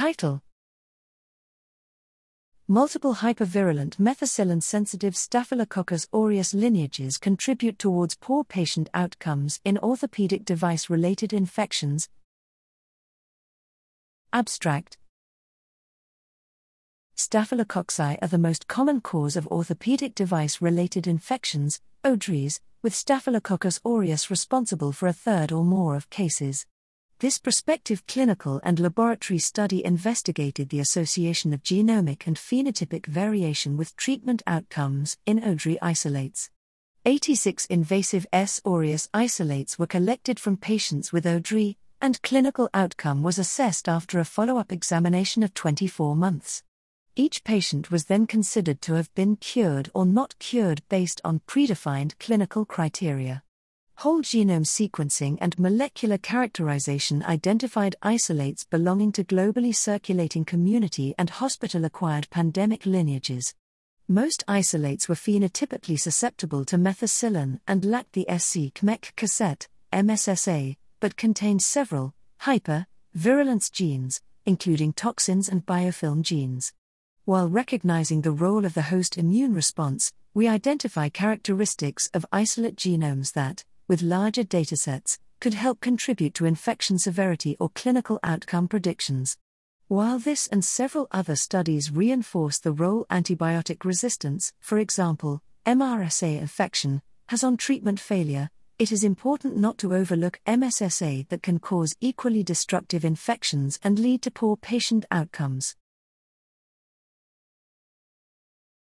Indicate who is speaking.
Speaker 1: Title Multiple hypervirulent methicillin sensitive Staphylococcus aureus lineages contribute towards poor patient outcomes in orthopedic device related infections. Abstract Staphylococci are the most common cause of orthopedic device related infections, ODRIs, with Staphylococcus aureus responsible for a third or more of cases. This prospective clinical and laboratory study investigated the association of genomic and phenotypic variation with treatment outcomes in ODRI isolates. 86 invasive S. aureus isolates were collected from patients with ODRI, and clinical outcome was assessed after a follow up examination of 24 months. Each patient was then considered to have been cured or not cured based on predefined clinical criteria. Whole genome sequencing and molecular characterization identified isolates belonging to globally circulating community and hospital acquired pandemic lineages. Most isolates were phenotypically susceptible to methicillin and lacked the SCCmec cassette, MSSA, but contained several hyper virulence genes, including toxins and biofilm genes. While recognizing the role of the host immune response, we identify characteristics of isolate genomes that, with larger datasets, could help contribute to infection severity or clinical outcome predictions. While this and several other studies reinforce the role antibiotic resistance, for example, MRSA infection, has on treatment failure, it is important not to overlook MSSA that can cause equally destructive infections and lead to poor patient outcomes.